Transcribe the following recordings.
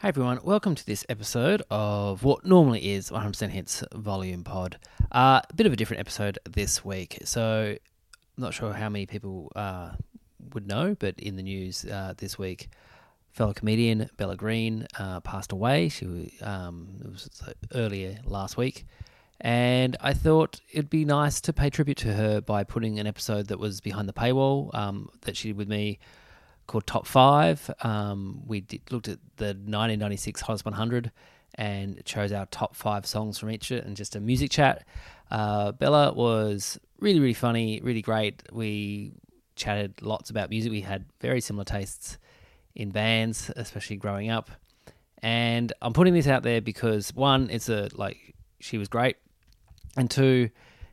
Hey everyone, welcome to this episode of what normally is 100% Hits Volume Pod. Uh, a bit of a different episode this week. So, I'm not sure how many people uh, would know, but in the news uh, this week, fellow comedian Bella Green uh, passed away. She um, it was earlier last week, and I thought it'd be nice to pay tribute to her by putting an episode that was behind the paywall um, that she did with me called Top Five. Um, we did, looked at the 1996 Hottest 100 and chose our top five songs from each and just a music chat. Uh, Bella was really, really funny, really great. We chatted lots about music. We had very similar tastes in bands, especially growing up. And I'm putting this out there because one, it's a like she was great, and two,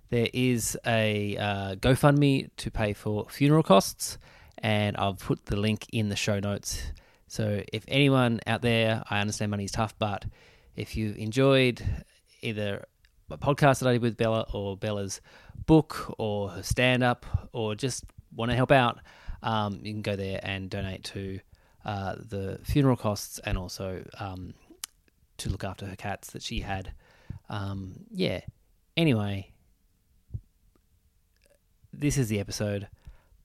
there is a uh, GoFundMe to pay for funeral costs and I'll put the link in the show notes. So if anyone out there, I understand money is tough, but if you enjoyed either a podcast that I did with Bella or Bella's book or her stand up or just want to help out, um, you can go there and donate to uh, the funeral costs and also um, to look after her cats that she had. Um, yeah. Anyway, this is the episode.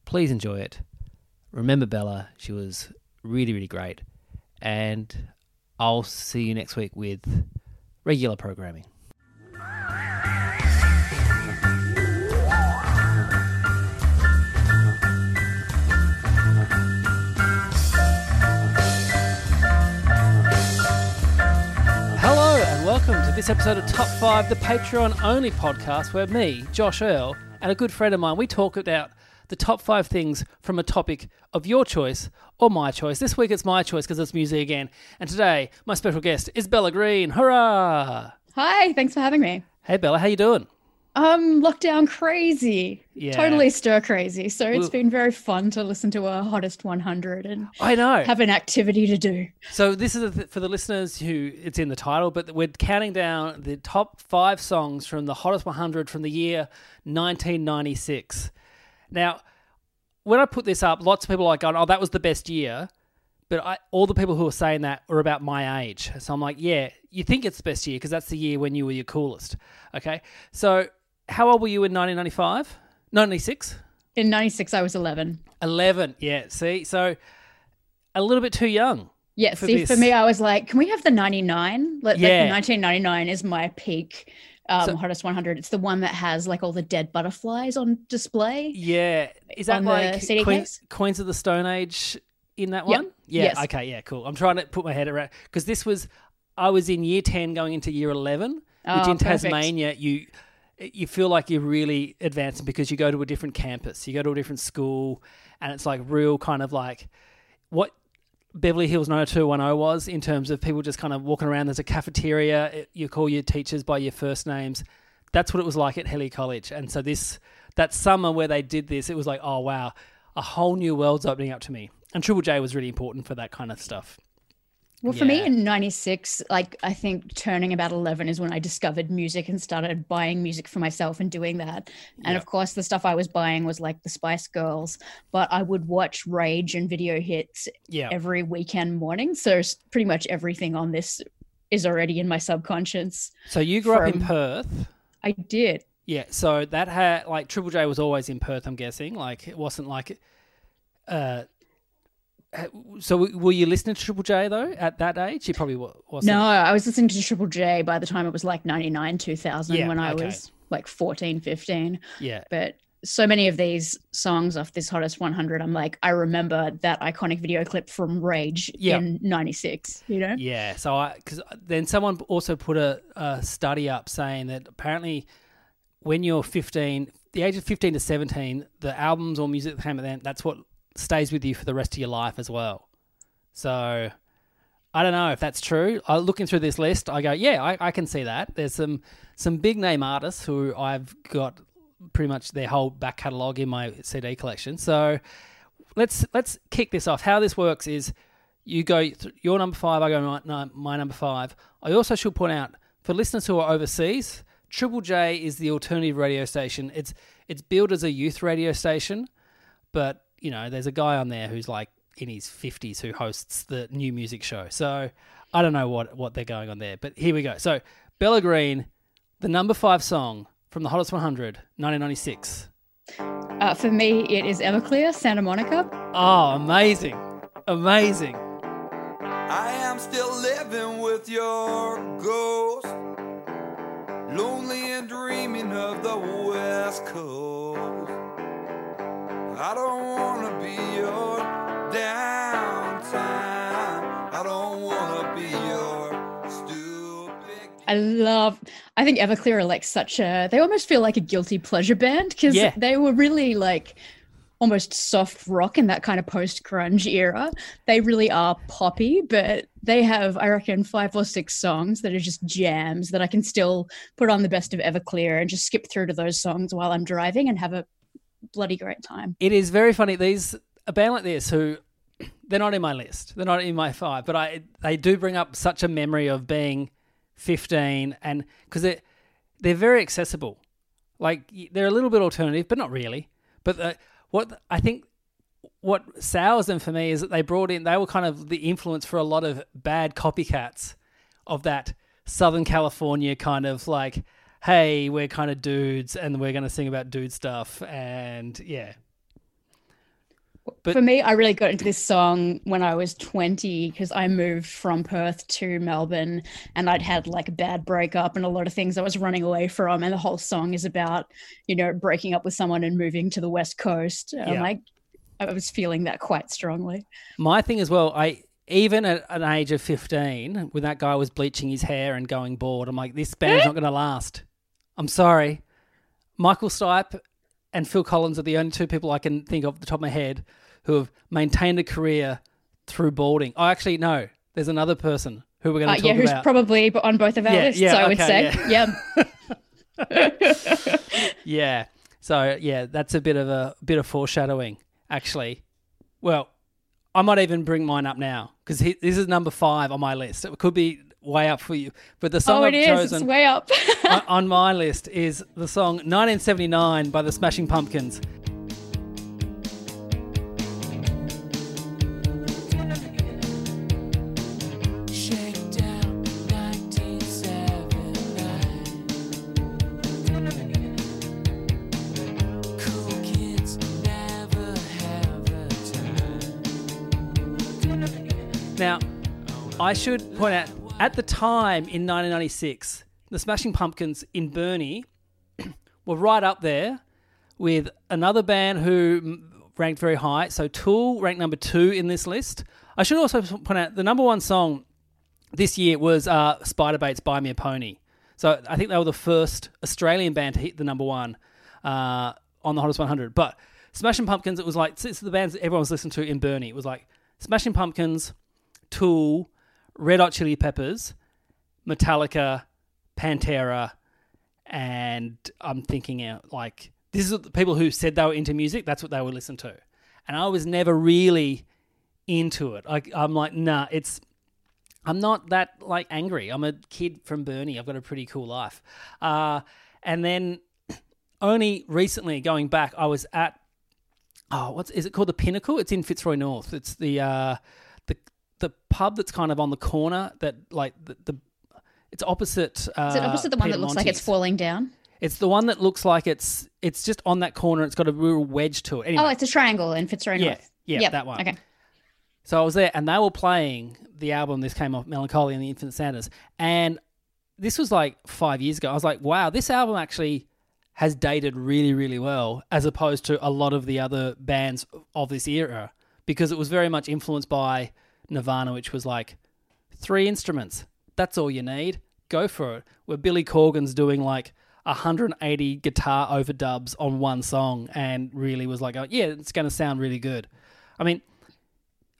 Please enjoy it remember Bella. She was really, really great. And I'll see you next week with regular programming. Hello and welcome to this episode of Top 5, the Patreon only podcast where me, Josh Earl, and a good friend of mine, we talk about the top five things from a topic of your choice or my choice. This week it's my choice because it's music again. And today, my special guest is Bella Green. Hurrah! Hi, thanks for having me. Hey Bella, how you doing? Um, lockdown crazy. Yeah. Totally stir crazy. So it's Well- been very fun to listen to a hottest 100 and I know. have an activity to do. So this is the- for the listeners who it's in the title, but we're counting down the top five songs from the hottest 100 from the year 1996. Now, when I put this up, lots of people are like going, "Oh, that was the best year," but I, all the people who are saying that are about my age. So I'm like, "Yeah, you think it's the best year because that's the year when you were your coolest." Okay, so how old were you in 1995? 96? In 96, I was 11. 11. Yeah. See, so a little bit too young. Yeah, For see, this. for me, I was like, can we have the 99? Like, like Yeah. the 1999 is my peak um, So- hottest 100. It's the one that has like all the dead butterflies on display. Yeah, is that like Queen? Queens of the Stone Age in that Yep. one? Yeah. Yes. Okay. Yeah. Cool. I'm trying to put my head around because this was I was in year ten going into year eleven, which Oh, in perfect. Tasmania you you feel like you're really advancing because you go to a different campus, you go to a different school, and it's like real kind of like what Beverly Hills 90210 was in terms of people just kind of walking around. There's a cafeteria. it- You call your teachers by your first names. That's what it was like at Hellyer College. And so this that summer where they did this, it was like, oh wow, a whole new world's opening up to me. And Triple J was really important for that kind of stuff. Well, for me in 96, like I think turning about 11 is when I discovered music and started buying music for myself and doing that. And Yeah. of course, the stuff I was buying was like the Spice Girls, but I would watch Rage and video hits Yeah. every weekend morning. So pretty much everything on this is already in my subconscious. So you grew up in Perth. I did. Yeah, so that had like Triple J was always in Perth. I'm guessing like it wasn't like, uh, Uh, so were you listening to Triple J though at that age? You probably wasn't. No, I was listening to Triple J by the time it was like 99, 2000 Yeah, when I okay. was like 14, 15. Yeah, but so many of these songs off this hottest 100 i'm like i remember that iconic video clip from rage Yeah. in 96 you know yeah. So I because then someone also put a, a study up saying that apparently when you're 15, the age of 15 to 17, the albums or music that came at then that's what stays with you for the rest of your life as well. So I don't know if that's true. I looking through this list, I go, yeah, I, I can see that. There's some some big name artists who I've got pretty much their whole back catalogue in my CD collection. So let's let's kick this off. How this works is you go your number five, I go my, my number five. I also should point out for listeners who are overseas, Triple J is the alternative radio station. It's it's billed as a youth radio station, but you know there's a guy on there who's like in his 50s who hosts the new music show. So I don't know what what they're going on there, but here we go. So Bella Green, the number five song from the Hottest 100, 1996. Uh, for me, it is Everclear, Santa Monica. Oh, amazing, amazing. I am still living with your ghost, lonely and dreaming of the West Coast. I don't wanna be your downtime. I don't wanna be your stupid. I love. I think Everclear are like such a. They almost feel like a guilty pleasure band because Yeah. they were really like almost soft rock in that kind of post grunge era. They really are poppy, but they have, I reckon, five or six songs that are just jams that I can still put on the best of Everclear and just skip through to those songs while I'm driving and have a bloody great time. It is very funny. These a band like this who they're not in my list. They're not in my five, but I they do bring up such a memory of being 15 and because they they're very accessible. Like they're a little bit alternative, but not really. But uh, what I think what sours them for me is that they brought in they were kind of the influence for a lot of bad copycats of that Southern California kind of like, hey, we're kind of dudes and we're going to sing about dude stuff and yeah. But- For me, I really got into this song when I was 20 because I moved from Perth to Melbourne and I'd had like a bad breakup and a lot of things I was running away from. And the whole song is about, you know, breaking up with someone and moving to the West Coast. And Yeah. like, I was feeling that quite strongly. My thing as well, I even at an age of 15, when that guy was bleaching his hair and going bald, I'm like, this band's not going to last. I'm sorry. Michael Stipe and Phil Collins are the only two people I can think of at the top of my head who have maintained a career through balding. Oh, actually, no. There's another person who we're going to Uh, to yeah, who's about. probably on both of our Yeah, lists, yeah, I would okay, say. Yeah. yeah. So yeah, that's a bit of a bit of foreshadowing, actually. Well, I might even bring mine up now because this is number five on my list. It could be way up for you, but the song oh, I've it is. chosen It's way up. on, on my list is the song 1979 by the Smashing Pumpkins. Shakedown 1979. Cool kids never have a time. Now, I should point out at the time in 1996, the Smashing Pumpkins in Burnie were right up there with another band who ranked very high. So Tool ranked number two in this list. I should also point out the number one song this year was uh, Spiderbait's "Buy Me a Pony." So I think they were the first Australian band to hit the number one uh, on the Hottest 100. But Smashing Pumpkins, it was like it's the bands that everyone was listening to in Burnie. It was like Smashing Pumpkins, Tool, Red Hot Chili Peppers, Metallica, Pantera, and I'm thinking out like this is the people who said they were into music. That's what they would listen to, and I was never really into it. I, I'm like, nah, it's. I'm not that like angry. I'm a kid from Burnie. I've got a pretty cool life. Uh, and then only recently going back, I was at oh, what's is it called? The Pinnacle. It's in Fitzroy North. It's the uh, the pub that's kind of on the corner that like the, the it's opposite. Uh, Is it opposite the one Peter that looks like it's falling down? It's the one that looks like it's it's just on that corner. It's got a real wedge to it. Anyway, Oh, it's a triangle in Fitzroy Yeah, North. yeah, Yep, that one. Okay. So I was there, and they were playing the album. This came off Mellon Collie and the Infinite Sadness, and this was like five years ago. I was like, wow, this album actually has dated really, really well, as opposed to a lot of the other bands of this era, because it was very much influenced by Nirvana, which was like three instruments. That's all you need. Go for it. Where Billy Corgan's doing like 180 guitar overdubs on one song, and really was like, oh, yeah, it's going to sound really good. I mean,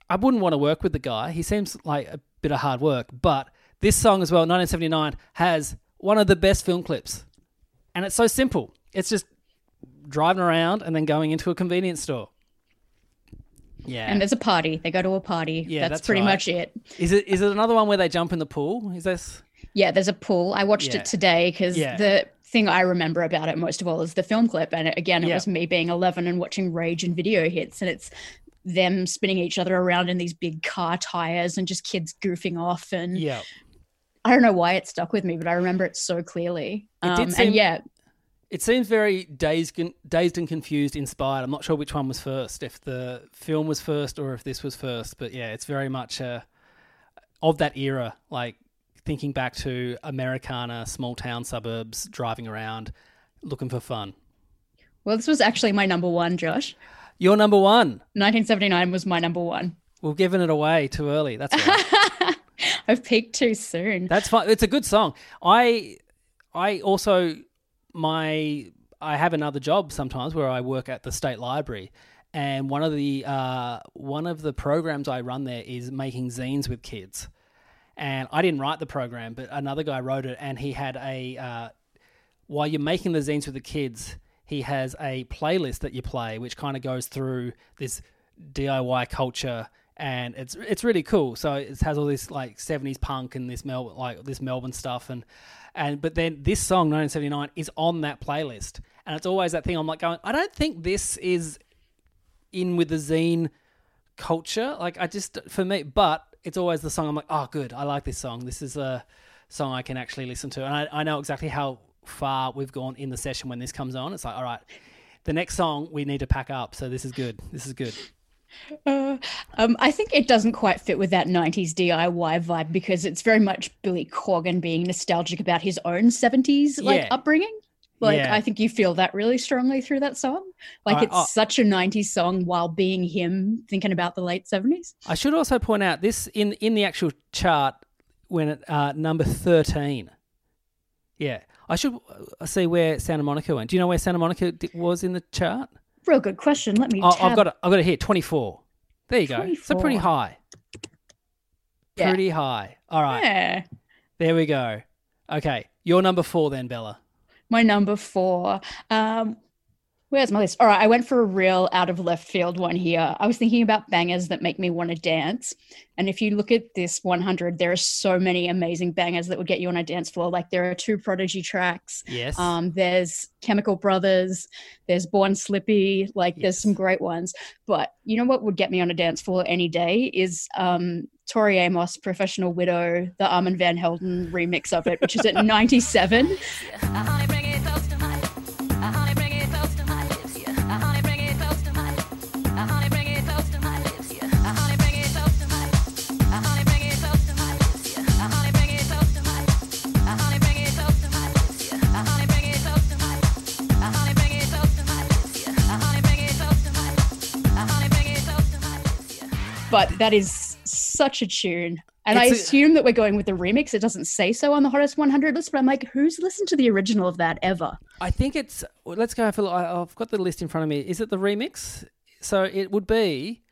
I wouldn't want to work with the guy. He seems like a bit of hard work. But this song as well, 1979, has one of the best film clips. And it's so simple. It's just driving around and then going into a convenience store. Yeah. And there's a party. They go to a party. Yeah, that's, that's pretty right. much it. is it is it another one where they jump in the pool? Is this Yeah, there's a pool. I watched Yeah. it today because Yeah. the thing I remember about it most of all is the film clip. And again, it Yeah. was me being 11 and watching Rage and video hits. And it's them spinning each other around in these big car tires and just kids goofing off. And Yeah. I don't know why it stuck with me, but I remember it so clearly. It did Um, seem- and yeah, It seems very dazed, dazed and confused inspired. I'm not sure which one was first, if the film was first or if this was first. But yeah, it's very much uh, of that era, like thinking back to Americana, small town suburbs, driving around, looking for fun. well, this was actually my number one, Josh. You're number one. 1979 was my number one. We've given it away too early. That's right. I've peaked too soon. That's fine. It's a good song. I I also my I have another job sometimes where I work at the state library, and one of the uh, one of the programs I run there is making zines with kids. And I didn't write the program, but another guy wrote it, and he had a uh, while you're making the zines with the kids, he has a playlist that you play, which kind of goes through this DIY culture, and it's it's really cool. So it has all this like '70s punk and this Mel like this Melbourne stuff, and and but then this song 1979 is on that playlist, and it's always that thing. I'm like going, I don't think this is in with the zine culture. Like I just for me, but it's always the song. I'm like, oh, good, I like this song. This is a song I can actually listen to, and I, I know exactly how far we've gone in the session when this comes on. It's like, all right, the next song we need to pack up. So this is good. This is good. Uh, um, I think it doesn't quite fit with that 90s DIY vibe because it's very much Billy Corgan being nostalgic about his own 70s like Yeah. upbringing. Like Yeah. I think you feel that really strongly through that song. Like Alright, it's oh. such a 90s song while being him thinking about the late 70s. I should also point out this in in the actual chart when it uh, number thirteen. Yeah, I should uh, see where Santa Monica went. Do you know where Santa Monica was in the chart? Real good question. Let me Oh, tab- I've got it. I've got it here. Twenty four. There you go. So pretty high. Yeah. Pretty high. All right. Yeah. There we go. Okay, you're number four then, Bella. My number four. Um, where's my list? All right, I went for a real out of left field one here. I was thinking about bangers that make me want to dance. And if you look at this 100, there are so many amazing bangers that would get you on a dance floor. Like there are two Prodigy tracks. Yes. Um, there's Chemical Brothers, there's Born Slippy, like there's some great ones. But you know what would get me on a dance floor any day is um, Tori Amos, Professional Widow, the Armand Van Helden remix of it, which is at 97. But that is such a tune. And I It's a- assume that we're going with the remix. It doesn't say so on the hottest 100 list, but I'm like, who's listened to the original of that ever? I think it's. Let's go for. I- I've got the list in front of me. Is it the remix? So it would be.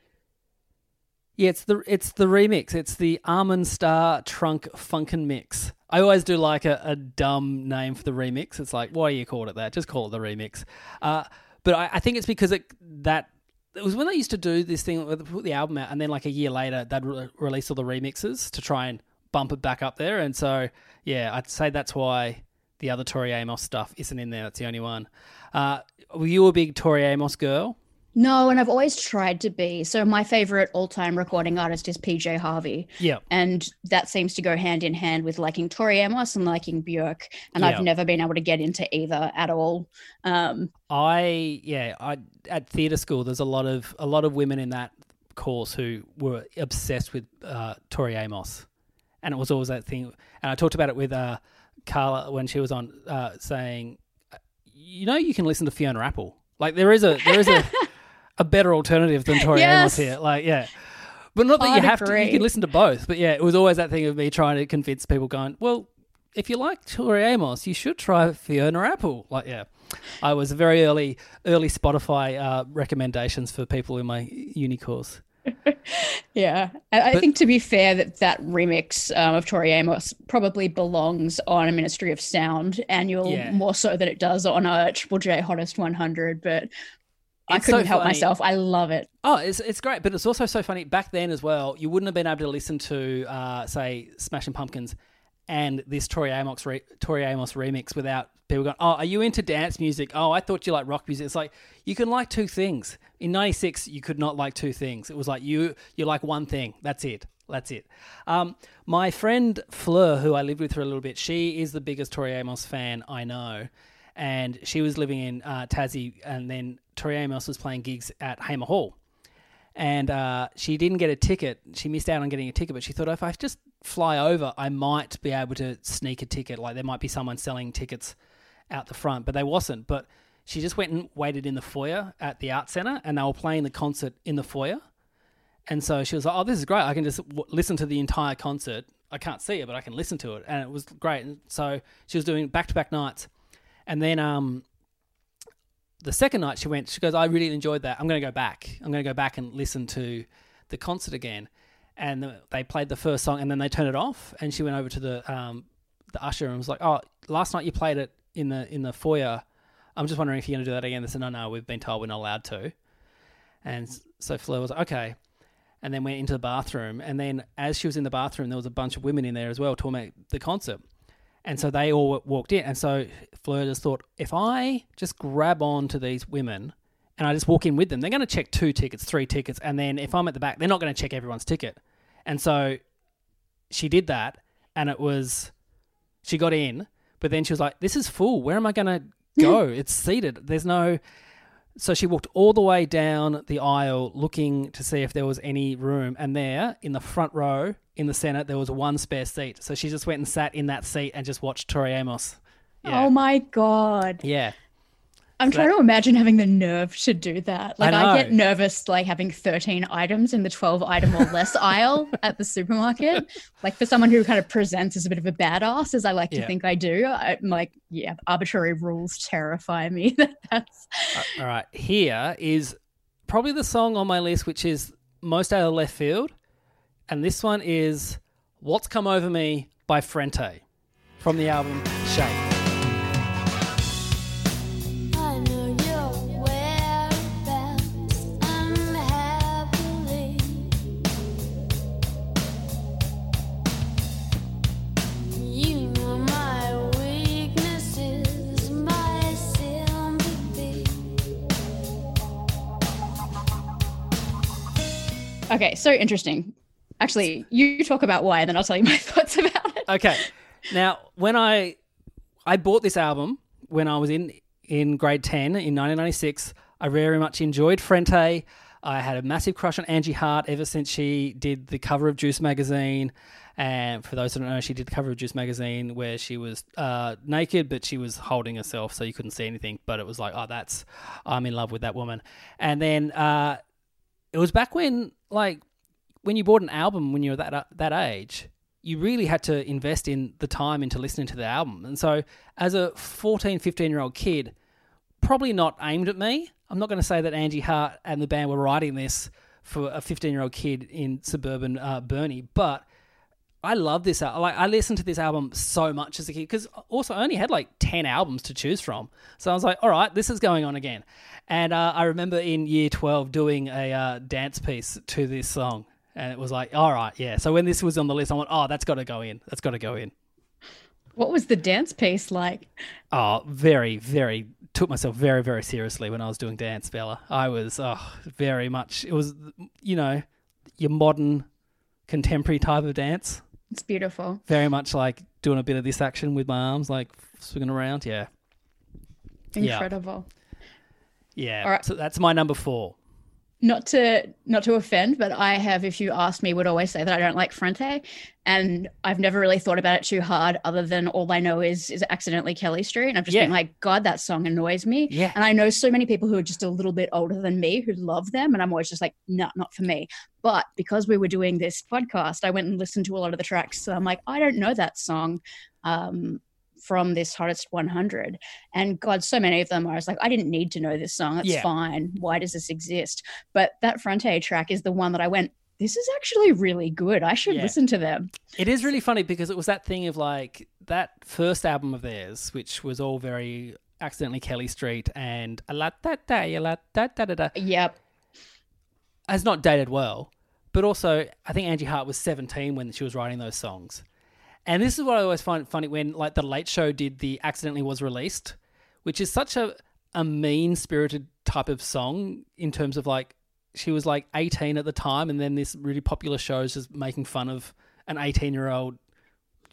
Yeah, it's the it's the remix. It's the Armand Star Trunk Funkin' Mix. I always do like a, a dumb name for the remix. It's like, why you call it that? Just call it the remix. Uh, but I, I think it's because it that it was when they used to do this thing where they put the album out, and then like a year later they'd re- release all the remixes to try and bump it back up there. And so yeah, I'd say that's why the other Tori Amos stuff isn't in there. That's the only one. Uh, were you a big Tori Amos girl? No, and I've always tried to be. So my favorite all-time recording artist is PJ Harvey. Yeah. And that seems to go hand in hand with liking Tori Amos and liking Björk. And. I've never been able to get into either at all. Um, I yeah, I at theatre school there's a lot of a lot of women in that course who were obsessed with uh, Tori Amos, and it was always that thing. And I talked about it with uh, Carla when she was on, uh, saying, you know, you can listen to Fiona Apple. Like there is a there is a a better alternative than Tori Amos here. Like yeah. But not that you I'd have to. You can listen to both. But yeah, it was always that thing of me trying to convince people, going, "Well, if you like Tori Amos, you should try Fiona Apple." Like, yeah, I was very early, early Spotify uh, recommendations for people in my uni course. Yeah, I, I think to be fair, that that remix um, of Tori Amos probably belongs on a Ministry of Sound annual Yeah. more so than it does on a Triple J Hottest 100. But I It's couldn't help funny. myself. I love it. Oh, it's it's great, but it's also so funny. Back then as well, you wouldn't have been able to listen to, uh, say, Smashing Pumpkins and this Tori Amos re- Tori Amos remix without people going, "Oh, are you into dance music? Oh, I thought you like rock music." It's like you can like two things. In '96, you could not like two things. It was like you you like one thing. That's it. That's it. Um, my friend Fleur, who I lived with for a little bit, she is the biggest Tori Amos fan I know, and she was living in uh, Tassie, and then Tori Amos was playing gigs at Hamer Hall and uh, she didn't get a ticket. She missed out on getting a ticket, but she thought if I just fly over, I might be able to sneak a ticket. Like there might be someone selling tickets out the front, but they wasn't. But she just went and waited in the foyer at the art center, and they were playing the concert in the foyer. And so she was like, "Oh, this is great! I can just w- listen to the entire concert. I can't see it, but I can listen to it, and it was great." And so she was doing back to back nights, and then um, the second night she went, she goes, I really enjoyed that. I'm going to go back. I'm going to go back and listen to the concert again. And they played the first song and then they turned it off. And she went over to the um, the usher and was like, "Oh, last night you played it in the in the foyer. I'm just wondering if you're going to do that again." They said, "No, no, we've been told we're not allowed to." And so Fleur was like, "Okay." And then went into the bathroom. And then as she was in the bathroom, there was a bunch of women in there as well talking about the concert. And so they all walked in. And so Fleur just thought, if I just grab on to these women and I just walk in with them, they're going to check two tickets, three tickets. And then if I'm at the back, they're not going to check everyone's ticket. And so she did that. And it was, she got in, but then she was like, this is full. Where am I going to go? it's seated. There's no. So she walked all the way down the aisle looking to see if there was any room. And there, in the front row, in the Senate, there was one spare seat. So she just went and sat in that seat and just watched Tori Amos. Yeah. Oh my god. yeah. I'm So trying that- to imagine having the nerve to do that. Like I, get nervous like having 13 items in the 12 item or less aisle at the supermarket. Like for someone who kind of presents as a bit of a badass, as I like to think I do, I'm like, yeah, arbitrary rules terrify me. That's uh, All right. Here is probably the song on my list which is most out of left field. And this one is What's Come Over Me by Frente from the album Shape. Okay, so interesting. Actually, you talk about why, and then I'll tell you my thoughts about it. Okay. Now, when I I bought this album when I was in in grade 10 in 1996, I very much enjoyed Frente. I had a massive crush on Angie Hart ever since she did the cover of Juice magazine. And for those who don't know, she did the cover of Juice magazine where she was uh, naked, but she was holding herself, so you couldn't see anything. But it was like, oh, that's I'm in love with that woman. And then uh, it was back when, like, when you bought an album when you were that that age, you really had to invest in the time into listening to the album. And so, as a 14, 15 year old kid, probably not aimed at me. I'm not going to say that Angie Hart and the band were writing this for a 15 year old kid in suburban uh, Burnie, but I love this. al- Like I listened to this album so much as a kid because also I only had like 10 albums to choose from. So I was like, all right, this is going on again. And uh, I remember in year 12 doing a uh, dance piece to this song. And it was like, all right, yeah. So when this was on the list, I went, oh, that's got to go in. That's got to go in. What was the dance piece like? Oh, very, very took myself very, very seriously when I was doing dance, Bella. I was oh, very much. It was, you know, your modern, contemporary type of dance. It's beautiful. Very much like doing a bit of this action with my arms, like swinging around. Yeah, Yeah. Incredible. yeah. All right. So that's my number four. Not to not to offend, but I have, if you asked me, would always say that I don't like Frente, and I've never really thought about it too hard. Other than all I know is is accidentally Kelly Street, and I've just Yeah. been like, God, that song annoys me. Yeah. And I know so many people who are just a little bit older than me who love them, and I'm always just like, no, not for me. But because we were doing this podcast, I went and listened to a lot of the tracks. So I'm like, I don't know that song. Um, from this hottest 100 and god so many of them i was like i didn't need to know this song it's Yeah. fine why does this exist but that Frente track is the one that I went, this is actually really good. I should Yeah. listen to them. It is really funny because it was that thing of like that first album of theirs, which was all very accidentally Kelly Street and a la da da a la da da da da, Yep. has not dated well. But also, I think Angie Hart was 17 when she was writing those songs. And this is what I always find funny when like the Late Show did the accidentally was released, which is such a a mean spirited type of song in terms of like she was like 18 at the time and then this really popular show is just making fun of an 18 year old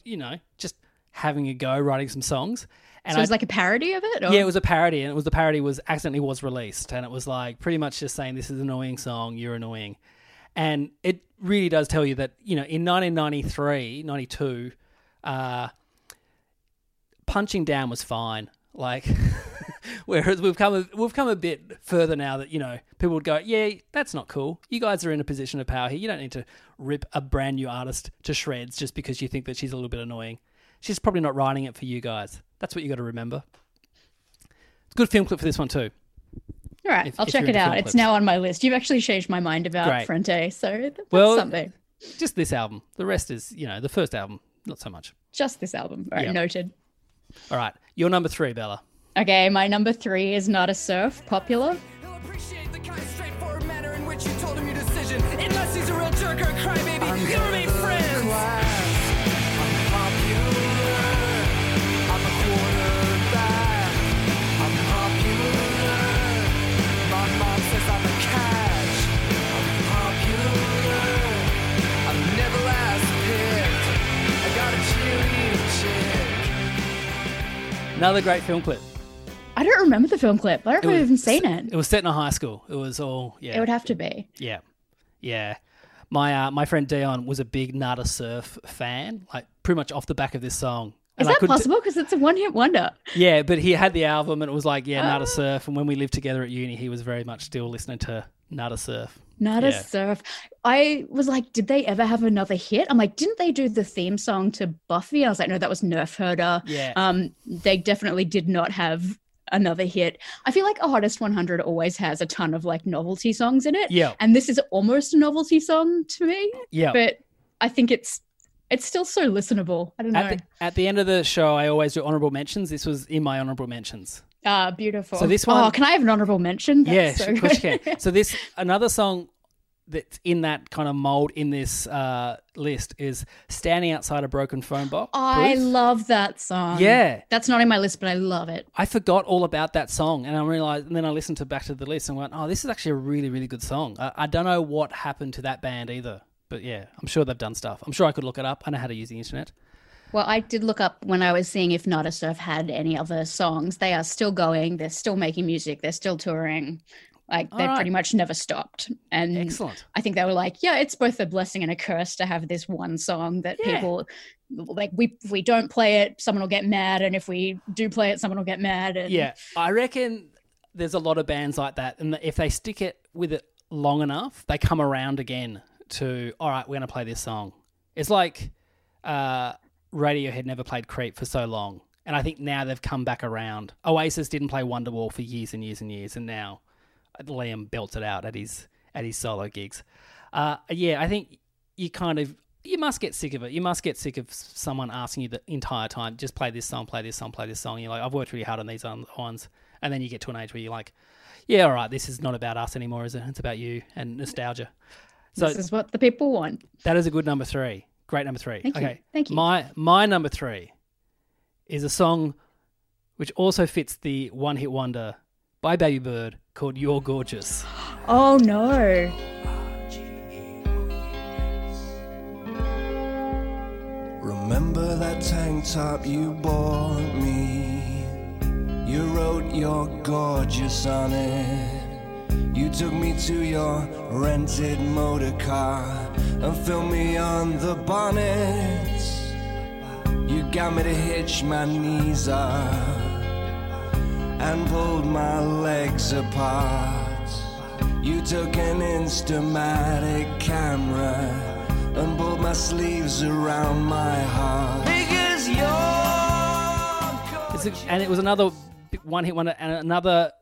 you know just having a go writing some songs and so it was I- like a parody of it? Or? yeah, it was a parody, and it was the parody was accidentally was released, and it was like pretty much just saying this is an annoying song, you're annoying, and it really does tell you that you know in 1993, 92, uh, punching down was fine. Like, whereas we've come a, we've come a bit further now that you know people would go, yeah, that's not cool. You guys are in a position of power here. You don't need to rip a brand new artist to shreds just because you think that she's a little bit annoying. She's probably not writing it for you guys. That's what you got to remember. It's a good film clip for this one too. All right, if- I'll if check it out. It's now on my list. You've actually changed my mind about Great. Frente, so that's Well- something. Just this album. The rest is, you know, the first album, not so much. Just this album. All right, Yeah. noted. All right, your number three, Bella. Okay, my number three is Nada Surf, popular. He'll appreciate the kind, straightforward manner in which you told him your decision. Unless he's a real jerk or a crybaby, you'll remain friends. Another great film clip. I don't remember the film clip. I don't It know if I've was- even seen it. It was set in a high school. It was all, yeah. It would have to be. Yeah, yeah. My uh, my friend Dion was a big Nada Surf fan, like pretty much off the back of this song. Is And that possible? Because it's a one hit wonder. Yeah, but he had the album, and it was like, yeah, Ah. Nada Surf. And when we lived together at uni, he was very much still listening to Nada Surf. Not a surf. I was like, did they ever have another hit? I'm like, didn't they do the theme song to Buffy? I was like, no, that was Nerf Herder. Yeah. Um, they definitely did not have another hit. I feel like a Hottest 100 always has a ton of like novelty songs in it. Yeah. And this is almost a novelty song to me, Yeah. but I think it's it's still so listenable. I don't know. At the, at the end of the show, I always do honorable mentions. This was in my honorable mentions. Ah, beautiful. So this Oh, one- can I have an honorable mention? yeah, That's so of course you can. So this another song that's in that kind of mold in this uh, list is "Standing Outside a Broken Phone Box." I Booth. love that song. Yeah. That's not in my list, but I love it. I forgot all about that song, and I realized, and then I listened to back to the list and went, "Oh, this is actually a really, really good song." I, I don't know what happened to that band either, but yeah, I'm sure they've done stuff. I'm sure I could look it up. I know how to use the internet. Well, I did look up when I was seeing if Nada Surf had any other songs. They are still going. They're still making music. They're still touring. Like they've Alright. pretty much never stopped. And Excellent. I think they were like, yeah, it's both a blessing and a curse to have this one song that Yeah. people like. We if we don't play it, someone will get mad, and if we do play it, someone will get mad. And Yeah, I reckon there's a lot of bands like that, and if they stick it with it long enough, they come around again to all right, we're going to play this song. It's like uh, Radiohead never played Creep for so long, and I think now they've come back around. Oasis didn't play Wonderwall for years and years and years, and now Liam belts it out at his at his solo gigs. Uh, yeah, I think you kind of you must get sick of it. You must get sick of someone asking you the entire time, just play this song, play this song, play this song. You're like, I've worked really hard on these on- ones, and then you get to an age where you're like, yeah, all right, this is not about us anymore, is it? It's about you and nostalgia. So this is what the people want. that is a good number three. Great number three. Thank you. okay. Thank you. My my number three is a song which also fits the one hit wonder by Baby Bird called You're Gorgeous. Oh no. Remember that tank top you bought me? You wrote you're gorgeous on it. You took me to your rented motor car and filmed me on the bonnet. You got me to hitch my knees up and pulled my legs apart. You took an Instamatic camera and pulled my sleeves around my heart. Because you're It's a- and it was another one hit wonder, and another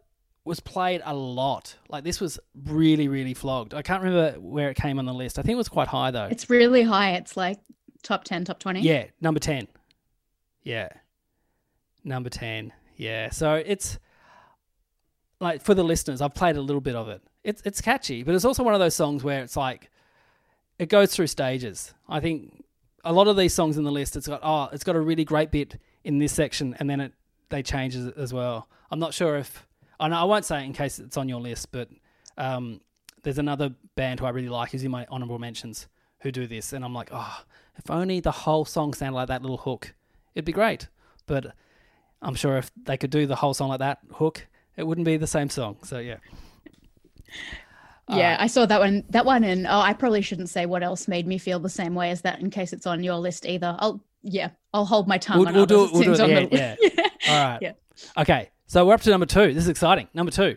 was played a lot. Like this was really, really flogged. I can't remember where it came on the list. I think it was quite high though. It's really high. It's like top 10, top 20. Yeah, number 10. Yeah. Number 10. Yeah. So it's like for the listeners, I've played a little bit of it. It's it's catchy, but it's also one of those songs where it's like it goes through stages. I think a lot of these songs in the list, it's got oh, it's got a really great bit in this section, and then it they change as well. I'm not sure if I I won't say it in case it's on your list, but um, there's another band who I really like who's in my honorable mentions who do this, and I'm like, oh, if only the whole song sounded like that little hook, it'd be great. But I'm sure if they could do the whole song like that hook, it wouldn't be the same song. So yeah, Yeah, I saw that one. That one, and oh, I probably shouldn't say what else made me feel the same way as that in case it's on your list either. I'll yeah, I'll hold my tongue. we'll, on we'll do it. We'll do it. Yeah, the- yeah. All right. Yeah. Okay, so we're up to number two. This is exciting. Number two.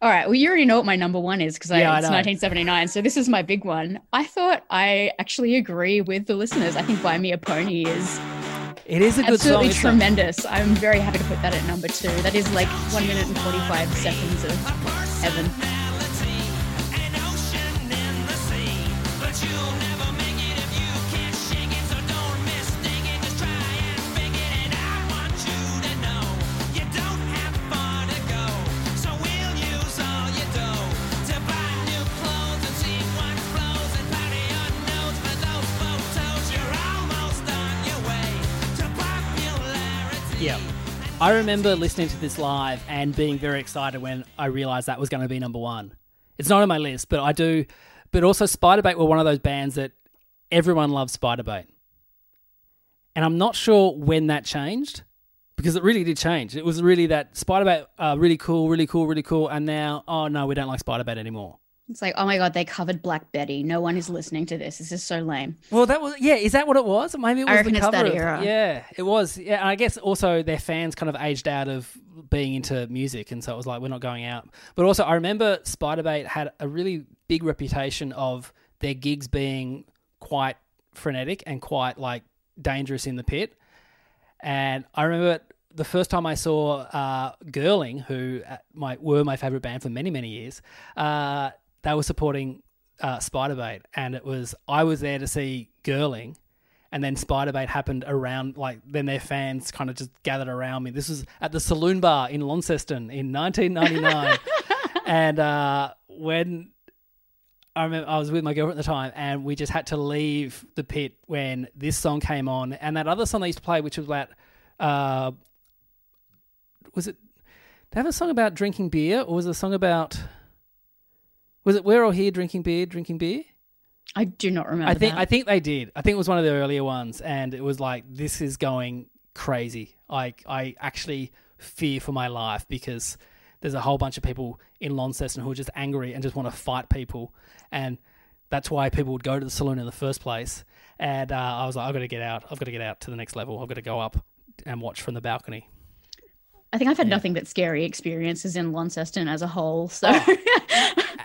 All right. Well, you already know what my number one is because Yeah, it's know. 1979. So this is my big one. I thought I actually agree with the listeners. I think "Buy Me a Pony" is It is a good absolutely it? tremendous. I'm very happy to put that at number two. That is like one minute and 45 seconds of heaven. I remember listening to this live and being very excited when I realized that was going to be number one. It's not on my list, but I do. But also, Spiderbait were one of those bands that everyone loves Spiderbait. And I'm not sure when that changed because it really did change. It was really that Spiderbait, uh, really cool, really cool, really cool. And now, oh no, we don't like Spiderbait anymore. It's like, oh my god, they covered Black Betty. No one is listening to this. This is so lame. Well, that was yeah. Is that what it was? Maybe it I was reckon the it's cover. that of- era. Yeah, it was. Yeah, and I guess also their fans kind of aged out of being into music, and so it was like we're not going out. But also, I remember Spiderbait had a really big reputation of their gigs being quite frenetic and quite like dangerous in the pit. And I remember the first time I saw uh, Gerling, who uh, my, were my favorite band for many, many years, uh, they were supporting uh, Spiderbait. And it was, I was there to see Gerling. And then Spiderbait happened around, like, then their fans kind of just gathered around me. This was at the Saloon Bar in Launceston in 1999. and uh, when I remember I was with my girlfriend at the time, and we just had to leave the pit when this song came on, and that other song they used to play, which was about, uh, was it? They have a song about drinking beer, or was it a song about? Was it "We're all here drinking beer, drinking beer"? I do not remember. I think that. I think they did. I think it was one of the earlier ones, and it was like this is going crazy. Like I actually fear for my life because there's a whole bunch of people in Launceston who are just angry and just want to fight people, and that's why people would go to the saloon in the first place. And uh, I was like, I've got to get out. I've got to get out to the next level. I've got to go up and watch from the balcony. I think I've had nothing but scary experiences in Launceston as a whole. So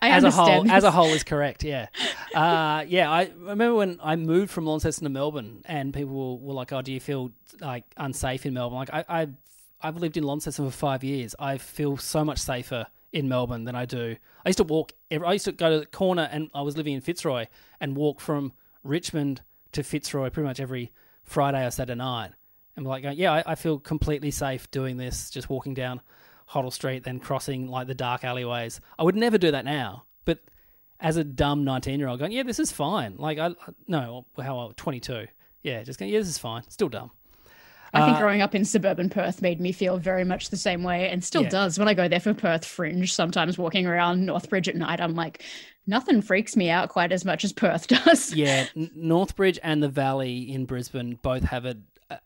I as a whole, understand. as a whole is correct. Yeah, uh, yeah. I remember when I moved from Launceston to Melbourne, and people were, like, "Oh, do you feel like unsafe in Melbourne?" Like I, I've I've lived in Launceston for five years. I feel so much safer in Melbourne than I do. I used to walk. I used to go to the corner, and I was living in Fitzroy, and walk from Richmond to Fitzroy pretty much every Friday or Saturday night. And like, yeah, I, I feel completely safe doing this, just walking down Hoddle Street, then crossing like the dark alleyways. I would never do that now, but as a dumb nineteen-year-old, going, yeah, this is fine. Like, I no, how old? Twenty-two. Yeah, just going, yeah, this is fine. Still dumb. I think Uh, growing up in suburban Perth made me feel very much the same way and still Yeah. does when I go there for Perth Fringe. Sometimes walking around Northbridge at night, I'm like, nothing freaks me out quite as much as Perth does. Yeah, Northbridge and the Valley in Brisbane both have a, a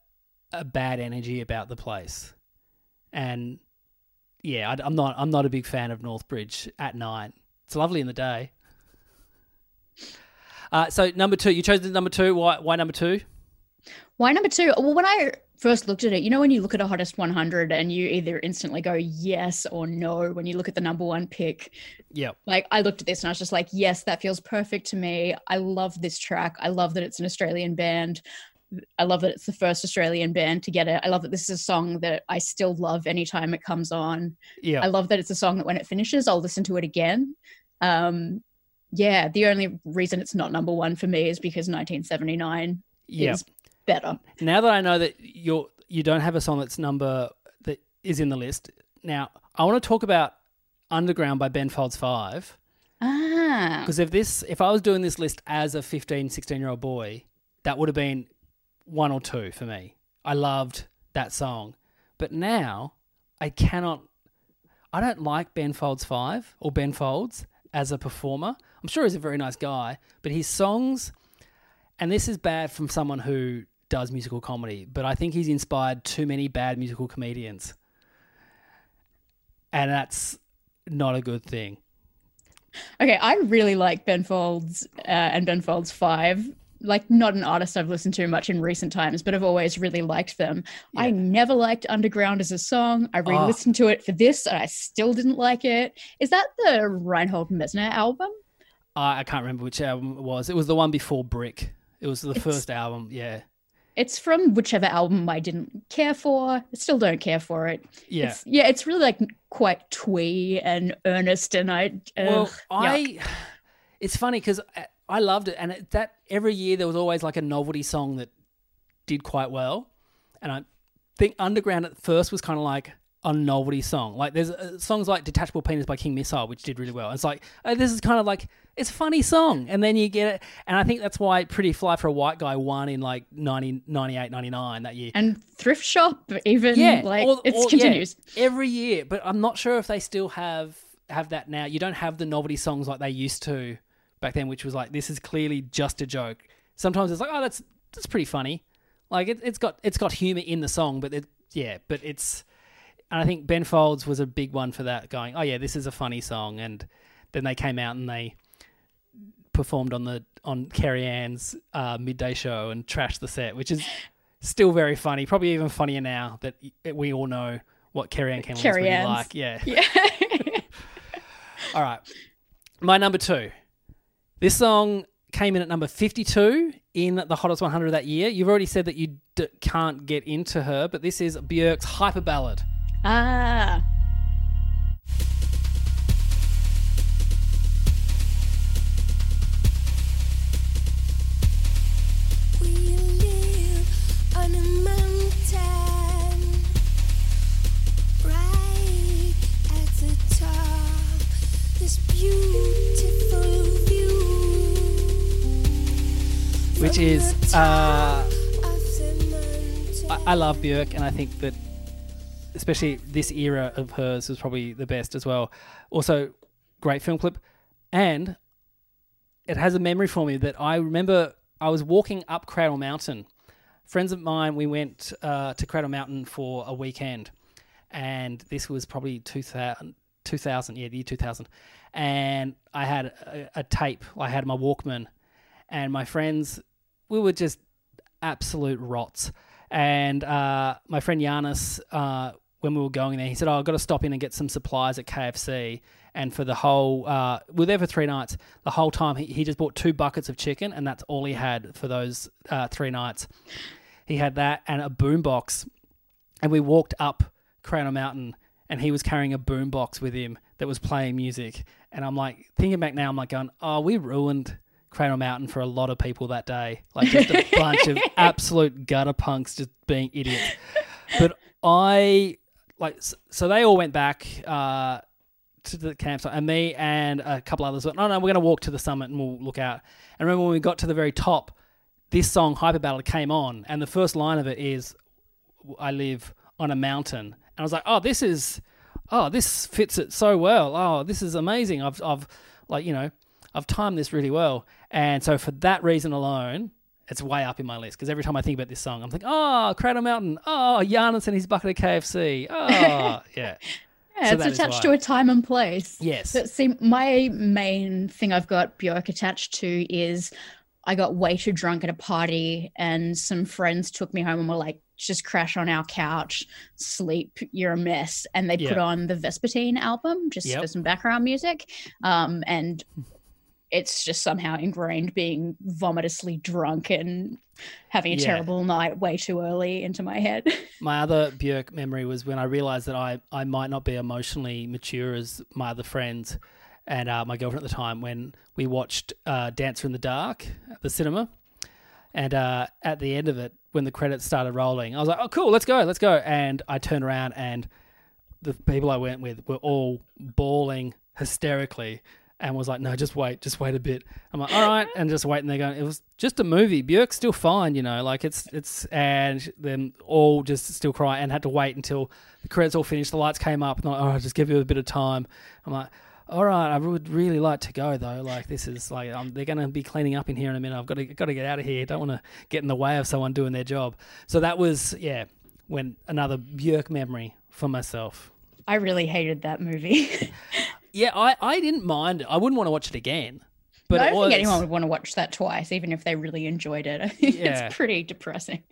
a bad energy about the place, and yeah, I, am not I'm not a big fan of Northbridge at night. It's lovely in the day. Uh, so number two, you chose the number two. Why? Why number two? Why number two? Well, when I first looked at it, you know, when you look at a hottest 100 and you either instantly go yes or no when you look at the number one pick, Yeah. like I looked at this and I was just like, yes, that feels perfect to me. I love this track. I love that it's an Australian band. I love that it's the first Australian band to get it. I love that this is a song that I still love anytime it comes on. Yeah. I love that it's a song that when it finishes, I'll listen to it again. Um, yeah, the only reason it's not number one for me is because 1979 Yeah. is better. Now that I know that you're you don't have a song that's number that is in the list. Now I want to talk about Underground by Ben Folds Five. Ah, Because if this, if I was doing this list as a 15, 16 year old boy, that would have been one or two for me. I loved that song. But now I cannot I don't like Ben Folds 5 or Ben Folds as a performer. I'm sure he's a very nice guy, but his songs and this is bad from someone who does musical comedy, but I think he's inspired too many bad musical comedians. And that's not a good thing. Okay, I really like Ben Folds uh, and Ben Folds Five. Like, not an artist I've listened to much in recent times, but I've always really liked them. I never liked Underground as a song. I Oh. re-listened to it for this, and I still didn't like it. Is that the Reinhold Messner album? I I can't remember which album it was. It was the one before Brick. It was the It's- first album. Yeah. It's from whichever album I didn't care for. I still don't care for it. Yeah. It's, yeah, it's really like quite twee and earnest, and I. well, ugh, yuck. I. It's funny because uh, I loved it, and it, that every year there was always like a novelty song that did quite well, and I think Underground at first was kind of like a novelty song. Like there's uh, songs like "Detachable Penis" by King Missile, which did really well. It's like oh, this is kind of like it's a funny song, and then you get it, and I think that's why "Pretty Fly for a White Guy" won in like 90, 98, 99 that year. and thrift shop even yeah, like it or- yeah, continues. every year. But I'm not sure if they still have have that now. You don't have the novelty songs like they used to back then, which was like this is clearly just a joke. Sometimes it's like, oh, that's that's pretty funny. Like it, it's got it's got humor in the song, but it yeah, but it's. And I think Ben Folds was a big one for that, going, oh yeah, this is a funny song, and then they came out and they performed on the on Kerri-Anne's uh, midday show and trashed the set, which is still very funny. Probably even funnier now that we all know what Kerri-Anne Cameron is really like. Yeah. Yeah. All right. My number two. This song came in at number 52 in the hottest 100 that year. You've already said that you d- can't get into her, but this is Björk's Hyper Ballad. ah. Is, uh. I, I love Björk, and I think that especially this era of hers was probably the best as well. Also, great film clip, and it has a memory for me that I remember. I was walking up Cradle Mountain. Friends of mine, we went uh, to Cradle Mountain for a weekend, and this was probably 2000, 2000 yeah, the year 2000. And I had a, a tape. I had my Walkman, and my friends, we were just absolute rots. And uh, my friend Giannis, uh, when we were going there, he said, "Oh, I've got to stop in and get some supplies at KFC." And for the whole, uh, we were there for three nights. The whole time, he, he just bought two buckets of chicken, and that's all he had for those uh, three nights. He had that and a boombox, and we walked up Cradle Mountain, and he was carrying a boombox with him that was playing music. And I'm like, thinking back now, I'm like going, "Oh, we ruined." Cradle Mountain for a lot of people that day. Like just a bunch of absolute gutter punks just being idiots. But I like so they all went back uh, to the campsite, and me and a couple others went. No, no, we're going to walk to the summit and we'll look out. And remember when we got to the very top, this song Hyper Ballad came on, and the first line of it is, "I live on a mountain," and I was like, "Oh, this is, oh, this fits it so well. Oh, this is amazing. I've, I've, like you know, I've timed this really well." And so for that reason alone, it's way up in my list because every time I think about this song, I'm thinking, "Oh, Cradle Mountain. Oh, Giannis and his bucket of KFC. Oh, yeah, Yeah, So it's attached to a time and place. yes, But see, my main thing I've got Björk attached to is I got way too drunk at a party and some friends took me home and were like, just crash on our couch, sleep, you're a mess. And they put on the Vespertine album just Yep. for some background music. Um, and it's just somehow ingrained being vomitously drunk and having a Yeah. terrible night way too early into my head. My other Björk memory was when I realized that I, I might not be emotionally mature as my other friends and uh, my girlfriend at the time when we watched uh, Dancer in the Dark at the cinema. And uh, at the end of it, when the credits started rolling, I was like, oh, cool, let's go, let's go. And I turned around and the people I went with were all bawling hysterically and was like, "No, just wait, just wait a bit." I'm like, "All right," and just wait. And they're going, "It was just a movie. Björk's still fine, you know. Like it's it's." And them all just still cry and had to wait until the credits all finished. The lights came up, and like, "Oh, I'll just give you a bit of time." I'm like. All right, I would really like to go though. Like this is like um, they're going to be cleaning up in here in a minute. I've got to got to get out of here. Don't want to get in the way of someone doing their job. So that was yeah, when another Björk memory for myself. I really hated that movie. Yeah, I, I didn't mind. I wouldn't want to watch it again. But I don't was, think anyone would want to watch that twice, even if they really enjoyed it. Yeah. it's pretty depressing.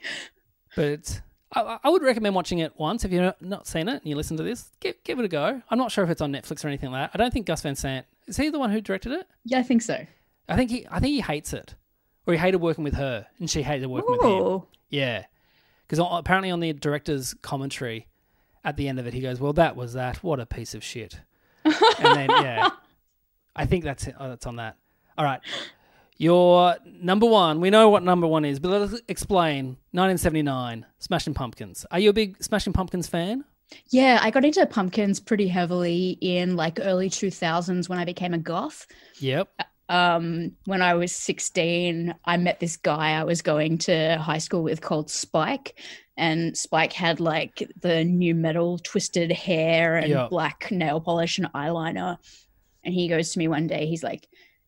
But I, I would recommend watching it once if you've not seen it and you listen to this. Give give it a go. I'm not sure if it's on Netflix or anything like that. I don't think Gus Van Sant is he the one who directed it. Yeah, I think so. I think he I think he hates it, or he hated working with her and she hated working with him. Oh, Yeah, because apparently on the director's commentary at the end of it, he goes, "Well, that was that. What a piece of shit." And then yeah, I think that's it. Oh, that's on that. All right, your number one. We know what number one is, but let us explain. 1979, Smashing Pumpkins. Are you a big Smashing Pumpkins fan? yeah. I got into pumpkins pretty heavily in like early 2000s when I became a goth. Yep. Uh, um, when I was 16, I met this guy I was going to high school with called Spike. And Spike had like the nu metal twisted hair and Yeah. black nail polish and eyeliner. And he goes to me one day, he's like,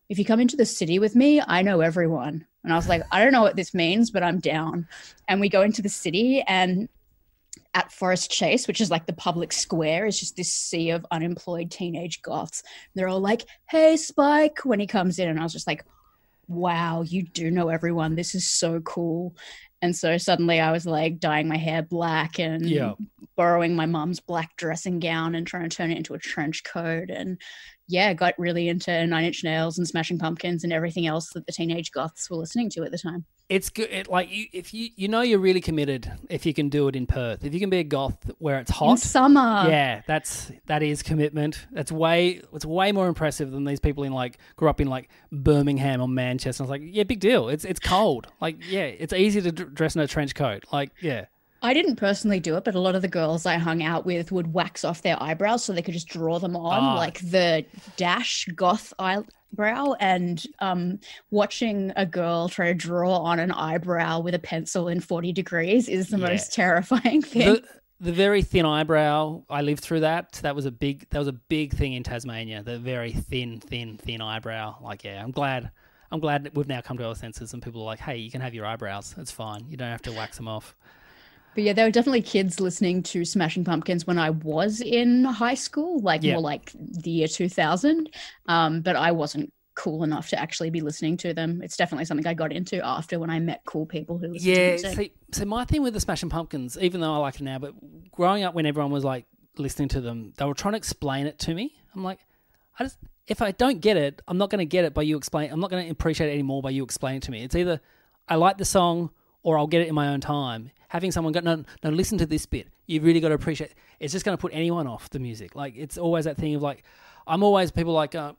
If you come into the city with me, I know everyone. And I was like, I don't know what this means, but I'm down. And we go into the city and at Forest Chase, which is like the public square, is just this sea of unemployed teenage goths. They're all like, "Hey, Spike!" when he comes in, and I was just like, "Wow, you do know everyone. This is so cool." And so suddenly, I was like dyeing my hair black and Yeah. borrowing my mom's black dressing gown and trying to turn it into a trench coat. And yeah, got really into Nine Inch Nails and Smashing Pumpkins and everything else that the teenage goths were listening to at the time. It's good. It, like you, if you you know you're really committed if you can do it in Perth. If you can be a goth where it's In hot. summer, yeah, that's that is commitment. That's way it's way more impressive than these people in like grew up in like Birmingham or Manchester. I was like yeah, big deal. It's it's cold. Like yeah, it's easy to d- dress in a trench coat. Like yeah, I didn't personally do it, but a lot of the girls I hung out with would wax off their eyebrows so they could just draw them on, Ah. like the dash goth eyebrow. And um, watching a girl try to draw on an eyebrow with a pencil in 40 degrees is the Yeah. most terrifying thing. the the very thin eyebrow. I lived through that. That was a big that was a big thing in Tasmania. The very thin, thin, thin eyebrow. Like yeah, I'm glad. I'm glad we've now come to our senses and people are like, hey, you can have your eyebrows. It's fine. You don't have to wax them off. But yeah, there were definitely kids listening to Smashing Pumpkins when I was in high school, like Yeah. more like the year 2000. Um, but I wasn't cool enough to actually be listening to them. It's definitely something I got into after when I met cool people who listened to Yeah, music. see, so my thing with the Smashing Pumpkins, even though I like it now, but growing up when everyone was like listening to them, they were trying to explain it to me. I'm like, I just if I don't get it, I'm not going to get it by you explain. I'm not going to appreciate it anymore by you explaining it to me. It's either I like the song or I'll get it in my own time. Having someone go, no, no, listen to this bit. You've really got to appreciate. It's just going to put anyone off the music. Like it's always that thing of like, I'm always people like. Uh,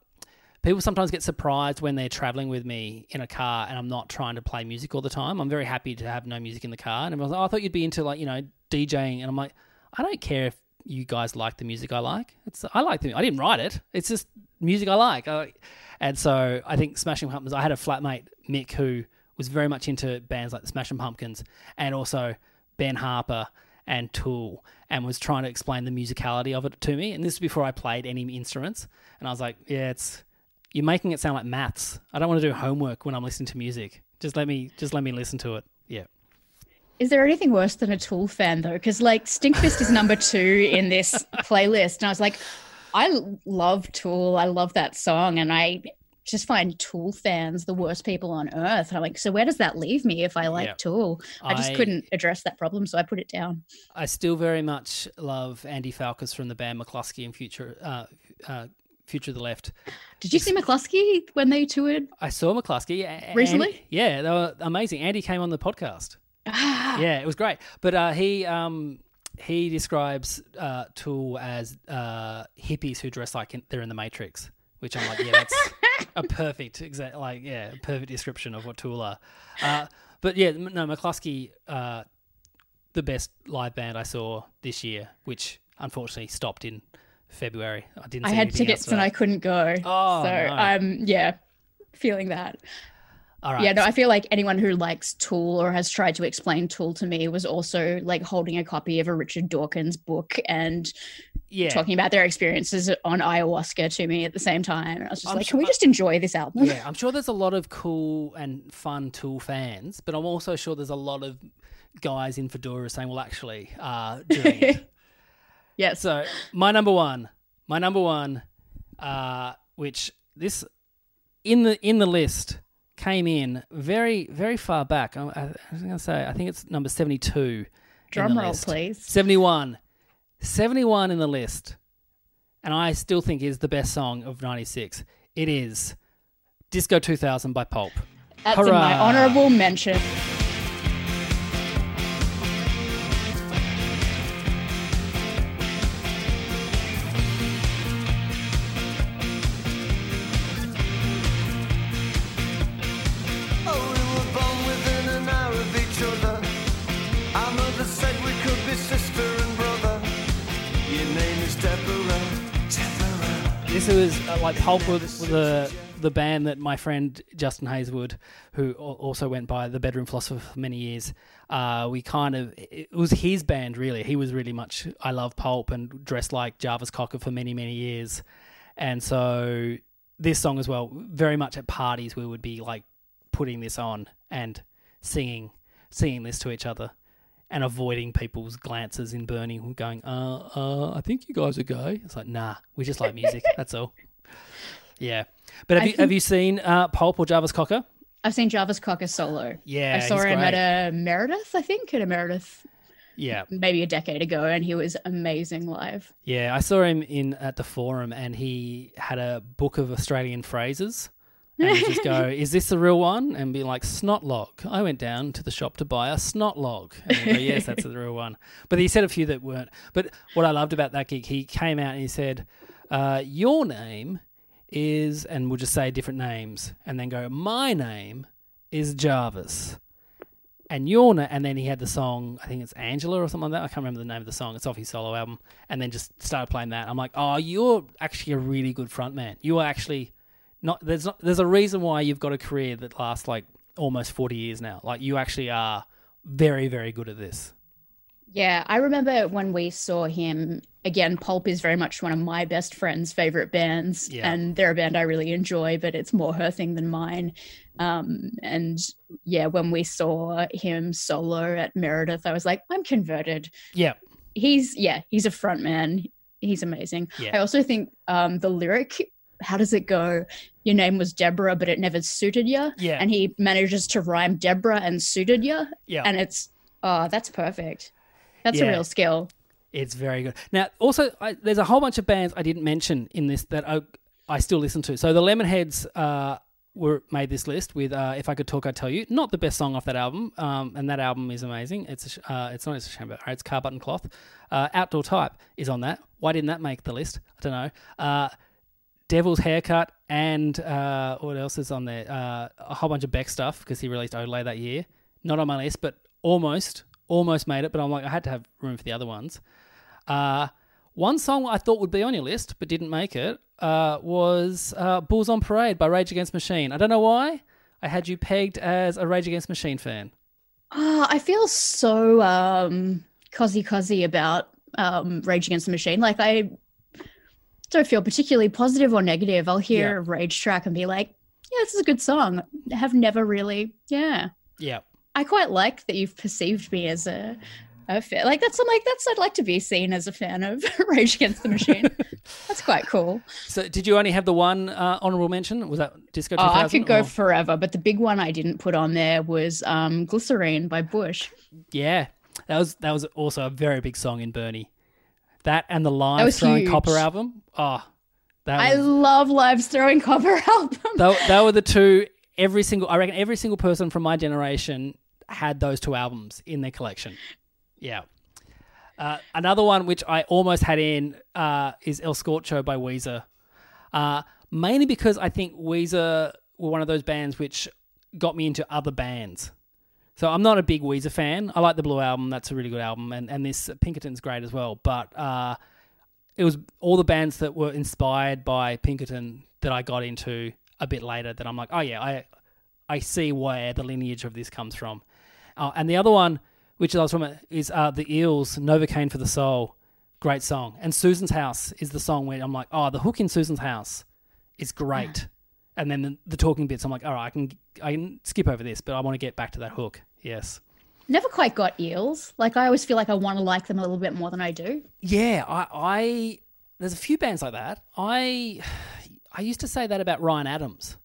People sometimes get surprised when they're traveling with me in a car and I'm not trying to play music all the time. I'm very happy to have no music in the car. And everyone's like, oh, I thought you'd be into like, you know, DJing. And I'm like, I don't care if you guys like the music I like. It's I like the I didn't write it. It's just music I like. I, and so I think Smashing Pumpkins, I had a flatmate, Mick, who was very much into bands like the Smashing Pumpkins and also Ben Harper and Tool and was trying to explain the musicality of it to me. And this is before I played any instruments. And I was like, yeah, it's you're making it sound like maths. I don't want to do homework when I'm listening to music. Just let me just let me listen to it. Yeah. Is there anything worse than a Tool fan though? Because like Stinkfist is number two in this playlist, and I was like, I love Tool. I love that song, and I just find Tool fans the worst people on earth. And I'm like, so where does that leave me if I like Yeah. Tool? I just I- couldn't address that problem, so I put it down. I still very much love Andy Falkous from the band Mclusky and Future uh, uh, Future of the Left. Did you see Mclusky when they toured? I saw Mclusky Recently? Andy- yeah, they were amazing. Andy came on the podcast. Ah, Yeah, it was great. But uh, he um, he describes uh, Tool as uh, hippies who dress like in, they're in the Matrix, which I'm like, yeah, that's a perfect exact like yeah, a perfect description of what Tool are. Uh, but yeah, no, Mclusky, uh, the best live band I saw this year, which unfortunately stopped in February. I didn't. I had tickets and I couldn't go. Oh, so no. I'm yeah, feeling that. All right. Yeah, no, I feel like anyone who likes Tool or has tried to explain Tool to me was also like holding a copy of a Richard Dawkins book and yeah. talking about their experiences on ayahuasca to me at the same time. And I was just I'm like, sure- can we just enjoy this album? yeah, I'm sure there's a lot of cool and fun Tool fans, but I'm also sure there's a lot of guys in fedoras saying, "Well, actually, uh, doing it." yes. So my number one, my number one, uh, which this in the in the list came in very very far back. I, I was going to say I think it's number seventy two. Drum roll, please. 71. 71 in the list. And I still think is the best song of 96. It is Disco 2000 by Pulp. That's in my honorable mention. Deborah. This was uh, like Pulp was the the band that my friend Justin Heazlewood, who also went by the Bedroom Philosopher for many years, uh, we kind of it was his band really. He was really much I love Pulp and dressed like Jarvis Cocker for many many years, and so this song as well. Very much at parties we would be like putting this on and singing singing this to each other. And avoiding people's glances in burning, going, uh, uh, I think you guys are gay. It's like, nah, we just like music. That's all. Yeah, but have I you have you seen uh, Pulp or Jarvis Cocker? I've seen Jarvis Cocker solo. Yeah, I saw him great. at a Meredith, I think, at a Meredith Yeah, maybe a decade ago, and he was amazing live. yeah. I saw him in at the forum, and he had a book of Australian phrases. And just go, "Is this the real one?" And be like, "Snot log." I went down to the shop to buy a snot log. And go, yes, that's the real one. But he said a few that weren't. But what I loved about that gig, he came out and he said, uh, "Your name is," and we'll just say different names, and then go, "My name is Jarvis." and your na- and then he had the song I think it's Angela or something like that. I can't remember the name of the song. It's off his solo album, and then just started playing that. I'm like, oh, you're actually a really good frontman. You are actually not. There's not. There's a reason why you've got a career that lasts like almost 40 years now. Like you actually are very very good at this. Yeah, I remember when we saw him again. Pulp is very much one of my best friend's favorite bands, Yeah. and they're a band I really enjoy, but it's more her thing than mine. Um, and yeah, when we saw him solo at Meredith, I was like, I'm converted. Yeah, He's yeah, he's a front man. He's amazing. Yeah. I also think um, the lyric, how does it go? Your name was Deborah, but it never suited you. Yeah. And he manages to rhyme Deborah and suited you. yeah. And it's, oh, that's perfect. That's Yeah. a real skill. It's very good. Now, also, I, there's a whole bunch of bands I didn't mention in this that I, I still listen to. So the Lemonheads uh, were made this list with uh, "If I Could Talk, I'd Tell You." Not the best song off that album, um, and that album is amazing. It's a sh- uh, it's not it's a shame about it's Car Button Cloth. Uh, Outdoor Type is on that. Why didn't that make the list? I don't know. Devil's Haircut and uh, what else is on there? Uh, a whole bunch of Beck stuff because he released Odelay that year. Not on my list, but almost, almost made it. But I'm like, I had to have room for the other ones. Uh, one song I thought would be on your list but didn't make it uh, was uh, "Bulls on Parade" by Rage Against Machine. I don't know why. I had you pegged as a Rage Against Machine fan. Ah, I feel so um cozy cozy about um Rage Against the Machine. Like I don't feel particularly positive or negative. I'll hear Yeah. a rage track and be like, yeah, this is a good song. I have never really yeah. Yeah, I quite like that you've perceived me as a a fan. Like that's I'm like that's I'd like to be seen as a fan of Rage Against the Machine. that's quite cool. So, did you only have the one uh, honorable mention? Was that Disco Oh, I could go or- forever, but the big one I didn't put on there was um, Glycerine by Bush. yeah, that was that was also a very big song in Burnie. That and the live throwing huge. copper album. Oh, that I was, love Live's Throwing Copper album. that, that were the two. Every single, I reckon, every single person from my generation had those two albums in their collection. Yeah. Uh, another one which I almost had in uh, is El Scorcho by Weezer. Uh, mainly because I think Weezer were one of those bands which got me into other bands. So I'm not a big Weezer fan. I like the Blue album; that's a really good album, and and this Pinkerton's great as well. But uh, it was all the bands that were inspired by Pinkerton that I got into a bit later. That I'm like, oh yeah, I I see where the lineage of this comes from. Uh, and the other one, which I was from, is uh, the Eels, Novocaine for the Soul. Great song. And Susan's House is the song where I'm like, oh, the hook in Susan's House is great. And then the, the talking bits, I'm like, all right, I can I can skip over this, but I want to get back to that hook. Yes. Never quite got eels. Like I always feel like I want to like them a little bit more than I do. Yeah, I, I there's a few bands like that. I I used to say that about Ryan Adams.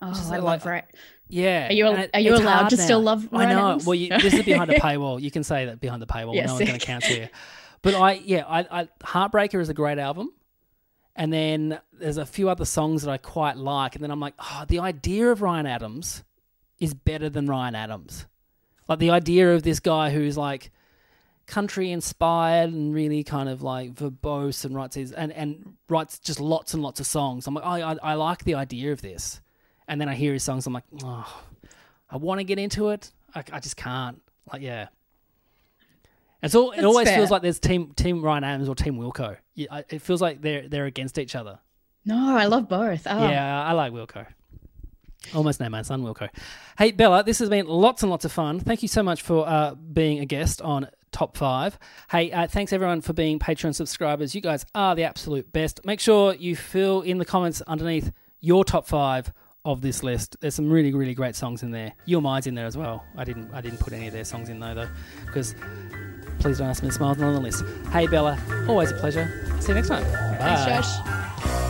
Oh, I like- love right. Yeah. Are you- and are you allowed to still love I Ryan know. Adams? Well, you, this is behind a paywall. You can say that behind the paywall. Yes. No one's going to cancel you. But I, yeah, I, I, Heartbreaker is a great album. And then there's a few other songs that I quite like. And then I'm like, oh, the idea of Ryan Adams is better than Ryan Adams. Like the idea of this guy who's like country inspired and really kind of like verbose and writes his, and, and writes just lots and lots of songs. I'm like, oh, I, I like the idea of this. And then I hear his songs. I'm like, oh, I want to get into it. I, I just can't. Like, yeah. It's all. It always fair. feels like there's team Team Ryan Adams or Team Wilco. Yeah, it feels like they're they're against each other. No, I love both. Oh. Yeah, I like Wilco. Almost named my son Wilco. Hey Bella, this has been lots and lots of fun. Thank you so much for uh, being a guest on Top Five. Hey, uh, thanks everyone for being Patreon subscribers. You guys are the absolute best. Make sure you fill in the comments underneath your top five of this list. There's some really really great songs in there. Your Mind's in there as well. I didn't I didn't put any of their songs in though though because please don't ask me to smile's not on the list. Hey Bella, always a pleasure. See you next time. Bye. Thanks, Josh.